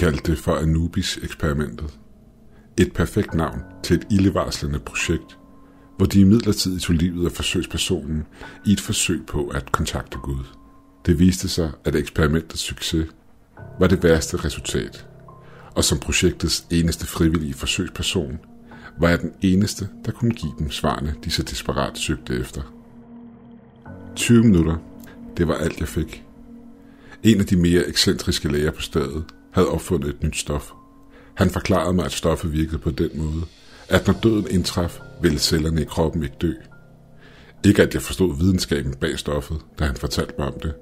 kaldte det for Anubis-eksperimentet. Et perfekt navn til et ildevarslende projekt, hvor de imidlertid tog livet af forsøgspersonen i et forsøg på at kontakte Gud. Det viste sig, at eksperimentets succes var det værste resultat, og som projektets eneste frivillige forsøgsperson, var jeg den eneste, der kunne give dem svarene, de så desperat søgte efter. 20 minutter, det var alt jeg fik. En af de mere ekscentriske læger på stedet havde opfundet et nyt stof. Han forklarede mig, at stoffet virkede på den måde, at når døden indtraf, ville cellerne i kroppen ikke dø. Ikke at jeg forstod videnskaben bag stoffet, da han fortalte mig om det.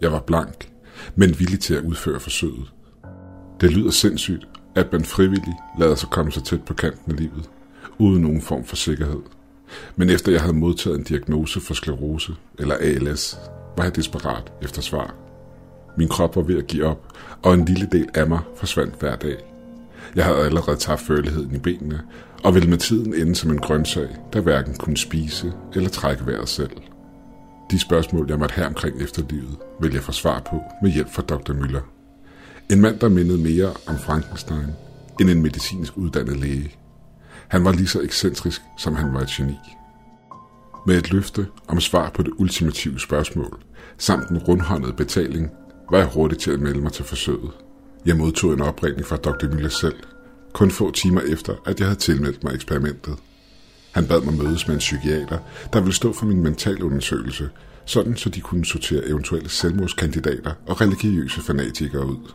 Jeg var blank, men villig til at udføre forsøget. Det lyder sindssygt, at man frivillig lader sig komme så tæt på kanten af livet, uden nogen form for sikkerhed. Men efter jeg havde modtaget en diagnose for sklerose, eller ALS, var jeg desperat efter svar. Min krop var ved at give op, og en lille del af mig forsvandt hver dag. Jeg havde allerede tabt føleligheden i benene, og ville med tiden ende som en grøntsag, der hverken kunne spise eller trække vejret selv. De spørgsmål, jeg måtte have omkring efterlivet, vil jeg få svar på med hjælp fra Dr. Müller. En mand, der mindede mere om Frankenstein end en medicinsk uddannet læge. Han var lige så ekscentrisk, som han var et geni. Med et løfte om svar på det ultimative spørgsmål, samt en rundhåndet betaling, var jeg hurtig til at melde mig til forsøget. Jeg modtog en opringning fra Dr. Müller selv, kun få timer efter, at jeg havde tilmeldt mig eksperimentet. Han bad mig mødes med en psykiater, der ville stå for min mentalundersøgelse, sådan så de kunne sortere eventuelle selvmordskandidater og religiøse fanatikere ud.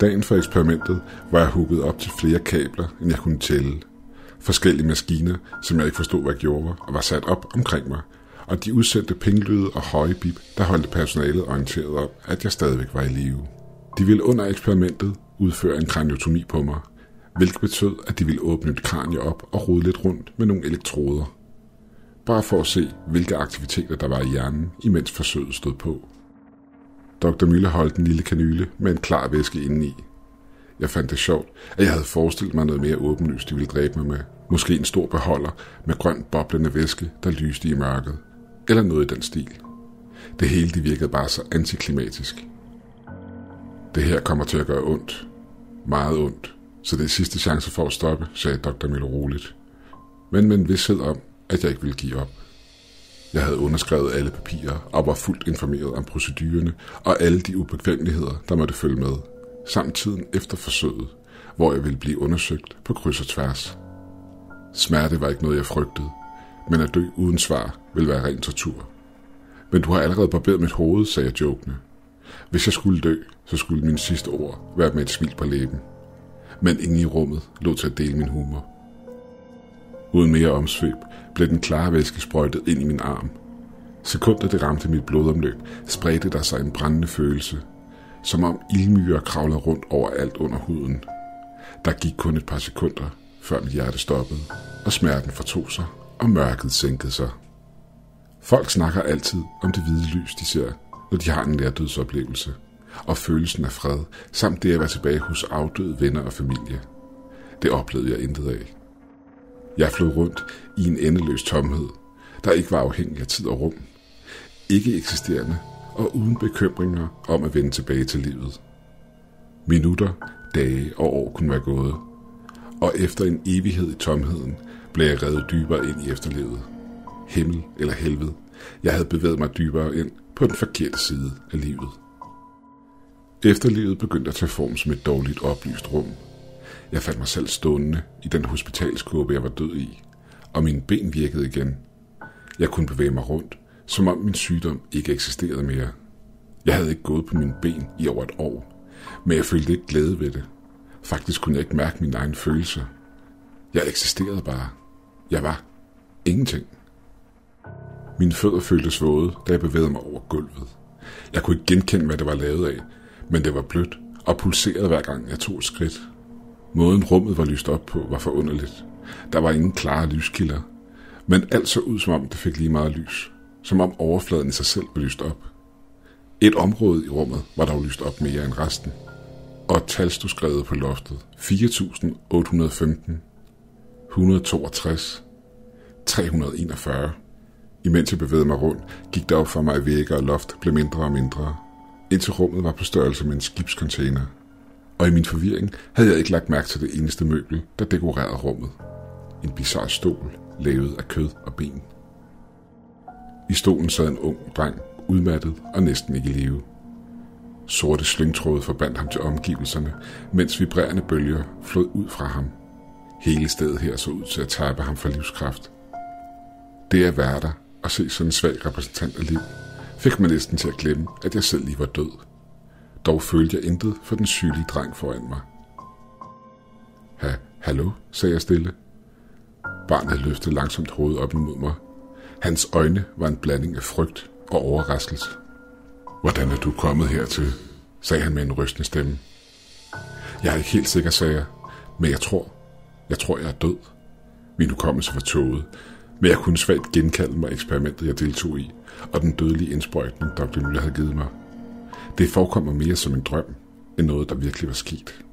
Dagen for eksperimentet var jeg hugget op til flere kabler, end jeg kunne tælle. Forskellige maskiner, som jeg ikke forstod, hvad gjorde, og var sat op omkring mig, og de udsendte pinglyde og høje bip, der holdte personalet orienteret om, at jeg stadigvæk var i live. De ville under eksperimentet udføre en kraniotomi på mig, hvilket betød, at de ville åbne et kranie op og rode lidt rundt med nogle elektroder. Bare for at se, hvilke aktiviteter der var i hjernen, imens forsøget stod på. Dr. Müller holdt en lille kanyle med en klar væske indeni. Jeg fandt det sjovt, at jeg havde forestillet mig noget mere åbenlyst, de ville dræbe mig med. Måske en stor beholder med grøn boblende væske, der lyste i mørket. Eller noget i den stil. Det hele det virkede bare så antiklimatisk. Det her kommer til at gøre ondt. Meget ondt. Så det er sidste chance for at stoppe, sagde Dr. Miller roligt. Men med en vidshed om, at jeg ikke ville give op. Jeg havde underskrevet alle papirer og var fuldt informeret om procedurerne og alle de ubekvemmeligheder, der måtte følge med, samt tiden efter forsøget, hvor jeg ville blive undersøgt på kryds og tværs. Smerte var ikke noget, jeg frygtede, men at dø uden svar vil være ren tortur. Men du har allerede barberet mit hoved, sagde jeg jokende. Hvis jeg skulle dø, så skulle min sidste ord være med et smil på læben. Men ingen i rummet lå til at dele min humor. Uden mere omsvøb blev den klare væske sprøjtet ind i min arm. Sekunder det ramte mit blodomløb, spredte der sig en brændende følelse, som om ildmyrer kravlede rundt over alt under huden. Der gik kun et par sekunder, før mit hjerte stoppede, og smerten fortog sig, og mørket sænkede sig. Folk snakker altid om det hvide lys, de ser, når de har en nærdødsoplevelse, og følelsen af fred, samt det at være tilbage hos afdøde venner og familie. Det oplevede jeg intet af. Jeg flød rundt i en endeløs tomhed, der ikke var afhængig af tid og rum. Ikke eksisterende og uden bekymringer om at vende tilbage til livet. Minutter, dage og år kunne være gået, og efter en evighed i tomheden blev jeg reddet dybere ind i efterlivet. Himmel eller helvede, jeg havde bevæget mig dybere ind på den forkerte side af livet. Efterlivet begyndte at tage form som et dårligt oplyst rum. Jeg fandt mig selv stående i den hospitalskåbe, jeg var død i, og mine ben virkede igen. Jeg kunne bevæge mig rundt, som om min sygdom ikke eksisterede mere. Jeg havde ikke gået på mine ben i over et år, men jeg følte ikke glæde ved det. Faktisk kunne jeg ikke mærke mine egne følelser. Jeg eksisterede bare. Jeg var ingenting. Mine fødder føltes våde, da jeg bevægede mig over gulvet. Jeg kunne ikke genkende, hvad det var lavet af, men det var blødt og pulserede hver gang jeg tog et skridt. Måden rummet var lyst op på var forunderligt. Der var ingen klare lyskilder, men alt så ud som om det fik lige meget lys. Som om overfladen i sig selv var lyst op. Et område i rummet var dog lyst op mere end resten. Og et tal stod skrevet på loftet. 4815, 162, 341. Imens jeg bevægede mig rundt, gik det op for mig, at vægge og loft blev mindre og mindre. indtil rummet var på størrelse med en skibscontainer. Og i min forvirring havde jeg ikke lagt mærke til det eneste møbel, der dekorerede rummet. En bizarre stol, lavet af kød og ben. I stolen sad en ung dreng, udmattet og næsten ikke i live. Sorte slyngtråde forbandt ham til omgivelserne, mens vibrerende bølger flød ud fra ham. Hele stedet her så ud til at tabe ham for livskraft. Det at være der og se sådan en svag repræsentant af liv, fik mig næsten til at glemme, at jeg selv lige var død. Dog følte jeg intet for den sygelige dreng foran mig. Ha, hallo, sagde jeg stille. Barnet løftede langsomt hovedet op imod mig. Hans øjne var en blanding af frygt og overraskelse. Hvordan er du kommet hertil? sagde han med en rystende stemme. Jeg er ikke helt sikker, sagde jeg, men jeg tror, jeg tror, jeg er død. Min hukommelse var tåget, men jeg kunne svagt genkalde mig eksperimentet, jeg deltog i, og den dødelige indsprøjtning, Dr. Müller havde givet mig. Det forekommer mere som en drøm, end noget, der virkelig var sket.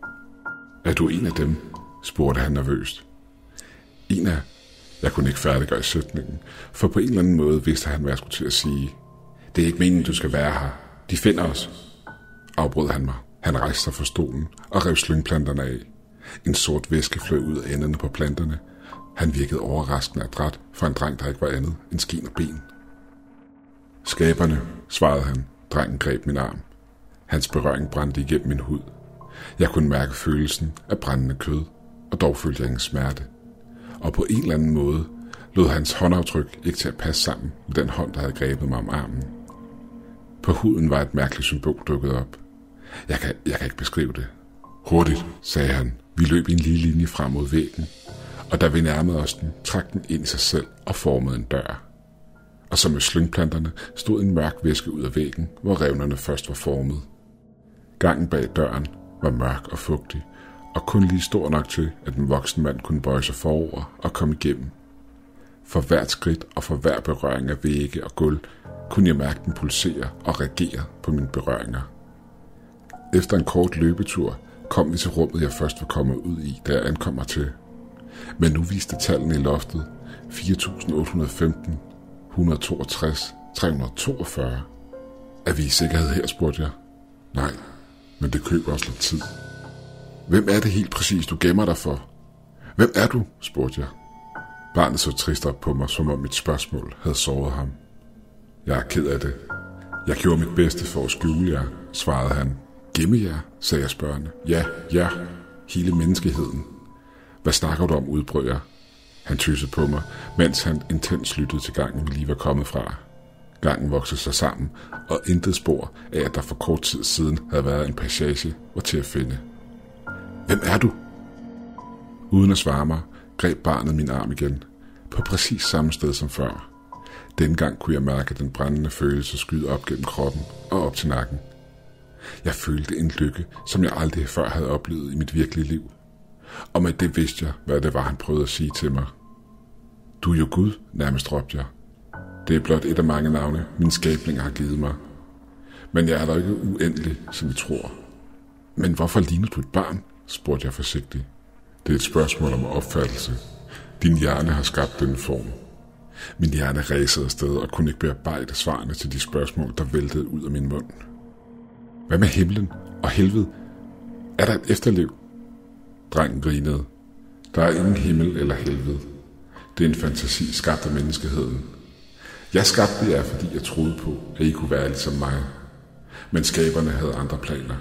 Er du en af dem? spurgte han nervøst. En af... Jeg kunne ikke færdiggøre sætningen, for på en eller anden måde vidste han, hvad jeg skulle til at sige. Det er ikke meningen, du skal være her. De finder os. Afbrød han mig. Han rejste sig fra stolen og rev slyngplanterne af. En sort væske fløj ud af enderne på planterne. Han virkede overraskende adræt for en dreng, der ikke var andet end skin og ben. Skaberne, svarede han. Drengen greb min arm. Hans berøring brændte igennem min hud. Jeg kunne mærke følelsen af brændende kød, og dog følte jeg ingen smerte. Og på en eller anden måde lod hans håndaftryk ikke til at passe sammen med den hånd, der havde grebet mig om armen. På huden var et mærkeligt symbol dukket op. Jeg kan, jeg kan ikke beskrive det. Hurtigt, sagde han. Vi løb i en lige linje frem mod væggen, og da vi nærmede os den, trak den ind i sig selv og formede en dør. Og som med slyngplanterne stod en mørk væske ud af væggen, hvor revnerne først var formet. Gangen bag døren var mørk og fugtig, og kun lige stor nok til, at en voksen mand kunne bøje sig forover og komme igennem. For hvert skridt og for hver berøring af vægge og gulv kunne jeg mærke den pulsere og reagere på mine berøringer. Efter en kort løbetur kom vi til rummet, jeg først var kommet ud i, da jeg ankommer til. Men nu viste tallene i loftet 4.815, 162, 342. Er vi i sikkerhed her, spurgte jeg. Nej, men det køber også lidt tid. Hvem er det helt præcis, du gemmer dig for? Hvem er du? spurgte jeg. Barnet så trist op på mig, som om mit spørgsmål havde såret ham. Jeg er ked af det. Jeg gjorde mit bedste for at skjule jer, svarede han. Gemme jer, sagde jeg spørgende. Ja, ja, hele menneskeheden. Hvad snakker du om, udbrød jeg. Han tyssede på mig, mens han intens lyttede til gangen, vi lige var kommet fra. Gangen voksede sig sammen, og intet spor af, at der for kort tid siden havde været en passage, var til at finde. Hvem er du? Uden at svare mig, greb barnet min arm igen, på præcis samme sted som før. Dengang kunne jeg mærke den brændende følelse skyde op gennem kroppen og op til nakken. Jeg følte en lykke, som jeg aldrig før havde oplevet i mit virkelige liv. Og med det vidste jeg, hvad det var, han prøvede at sige til mig. Du er jo Gud, nærmest råbte jeg. Det er blot et af mange navne, min skabning har givet mig. Men jeg er da ikke uendelig, som I tror. Men hvorfor ligner du et barn? spurgte jeg forsigtigt. Det er et spørgsmål om opfattelse. Din hjerne har skabt den form. Min hjerne ræsede afsted og kunne ikke bearbejde svarene til de spørgsmål, der væltede ud af min mund. Hvad med himlen og helvede? Er der et efterliv? Drengen grinede. Der er ingen himmel eller helvede. Det er en fantasi skabt af menneskeheden. Jeg skabte jer, fordi jeg troede på, at I kunne være ligesom mig. Men skaberne havde andre planer,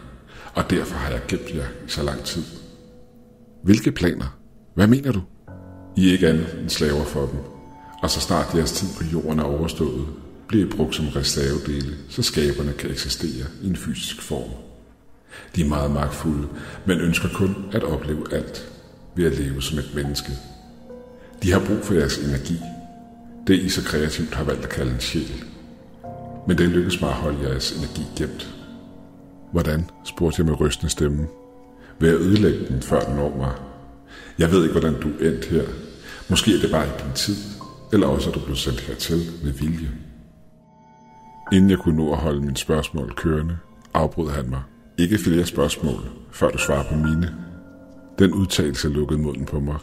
og derfor har jeg gemt jer i så lang tid. Hvilke planer? Hvad mener du? I er ikke andet end slaver for dem, og så snart jeres tid på jorden er overstået, bliver I brugt som reservedele, så skaberne kan eksistere i en fysisk form. De er meget magtfulde, men ønsker kun at opleve alt ved at leve som et menneske. De har brug for jeres energi, det I så kreativt har valgt at kalde en sjæl. Men det lykkes mig at holde jeres energi gemt. Hvordan, spurgte jeg med rystende stemme. Ved at ødelægge den, før den når mig. Jeg ved ikke, hvordan du endte her. Måske er det bare ikke din tid, eller også er du blevet sendt hertil med vilje. Inden jeg kunne nå at holde mine spørgsmål kørende, afbrød han mig. Ikke flere spørgsmål, før du svarer på mine. Den udtalelse lukkede munden på mig.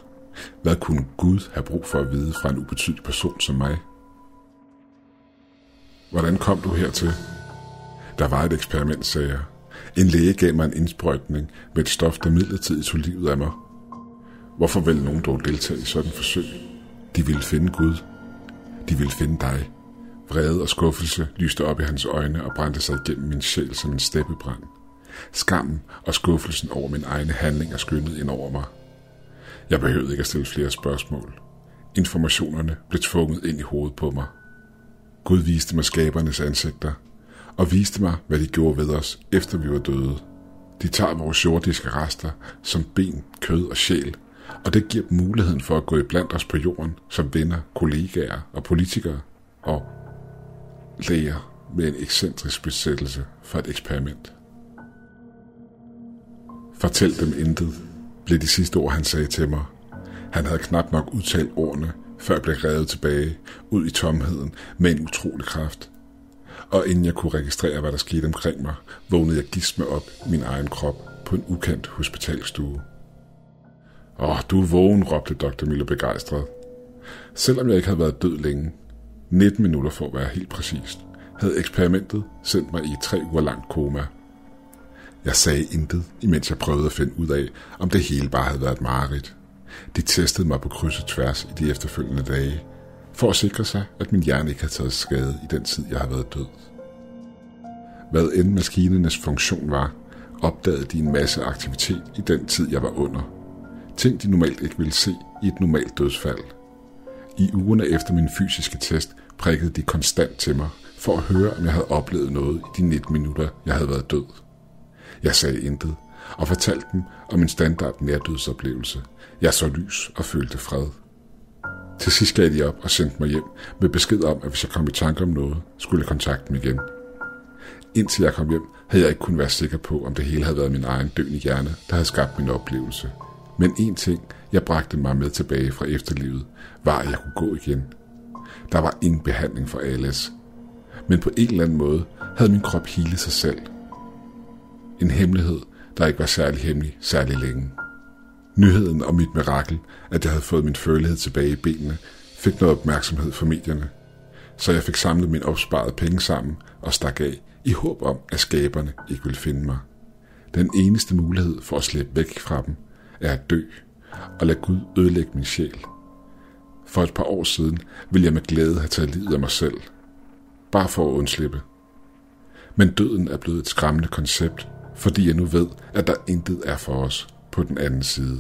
Hvad kunne Gud have brug for at vide fra en ubetydelig person som mig? Hvordan kom du hertil? Der var et eksperiment, sagde jeg. En læge gav mig en indsprøjtning med et stof, der midlertidigt tog livet af mig. Hvorfor vil nogen dog deltage i sådan et forsøg? De ville finde Gud. De ville finde dig. Vrede og skuffelse lyste op i hans øjne og brændte sig igennem min sjæl som en steppebrand. Skammen og skuffelsen over min egne handlinger skyndede ind over mig. Jeg behøvede ikke at stille flere spørgsmål. Informationerne blev tvunget ind i hovedet på mig. Gud viste mig skabernes ansigter, og viste mig, hvad de gjorde ved os, efter vi var døde. De tager vores jordiske rester som ben, kød og sjæl, og det giver dem muligheden for at gå i blandt os på jorden som venner, kollegaer og politikere og læger med en ekscentrisk besættelse for et eksperiment. Fortæl dem intet, blev de sidste ord, han sagde til mig. Han havde knap nok udtalt ordene, før jeg blev revet tilbage ud i tomheden med en utrolig kraft. Og inden jeg kunne registrere, hvad der skete omkring mig, vågnede jeg gisme op i min egen krop på en ukendt hospitalstue. Åh, du er vågen, råbte Dr. Miller begejstret. Selvom jeg ikke havde været død længe, 19 minutter for at være helt præcist, havde eksperimentet sendt mig i tre uger langt koma. Jeg sagde intet, imens jeg prøvede at finde ud af, om det hele bare havde været et mareridt. De testede mig på kryds og tværs i de efterfølgende dage, for at sikre sig, at min hjerne ikke havde taget skade i den tid, jeg har været død. Hvad end maskinernes funktion var, opdagede de en masse aktivitet i den tid, jeg var under. Ting, de normalt ikke ville se i et normalt dødsfald. I ugerne efter min fysiske test prikkede de konstant til mig, for at høre, om jeg havde oplevet noget i de 19 minutter, jeg havde været død. Jeg sagde intet, og fortalte dem om en standard nærdødsoplevelse. Jeg så lys og følte fred. Til sidst gav de op og sendte mig hjem med besked om, at hvis jeg kom i tanke om noget, skulle jeg kontakte dem igen. Indtil jeg kom hjem, havde jeg ikke kunnet være sikker på, om det hele havde været min egen døende hjerne, der havde skabt min oplevelse. Men en ting, jeg bragte mig med tilbage fra efterlivet, var, at jeg kunne gå igen. Der var ingen behandling for ALS. Men på en eller anden måde havde min krop hele sig selv. En hemmelighed, der ikke var særlig hemmelig særlig længe. Nyheden om mit mirakel, at jeg havde fået min følelighed tilbage i benene, fik noget opmærksomhed fra medierne. Så jeg fik samlet min opsparede penge sammen og stak af i håb om, at skaberne ikke ville finde mig. Den eneste mulighed for at slippe væk fra dem er at dø og lade Gud ødelægge min sjæl. For et par år siden ville jeg med glæde have taget livet af mig selv. Bare for at undslippe. Men døden er blevet et skræmmende koncept, fordi jeg nu ved, at der intet er for os på den anden side.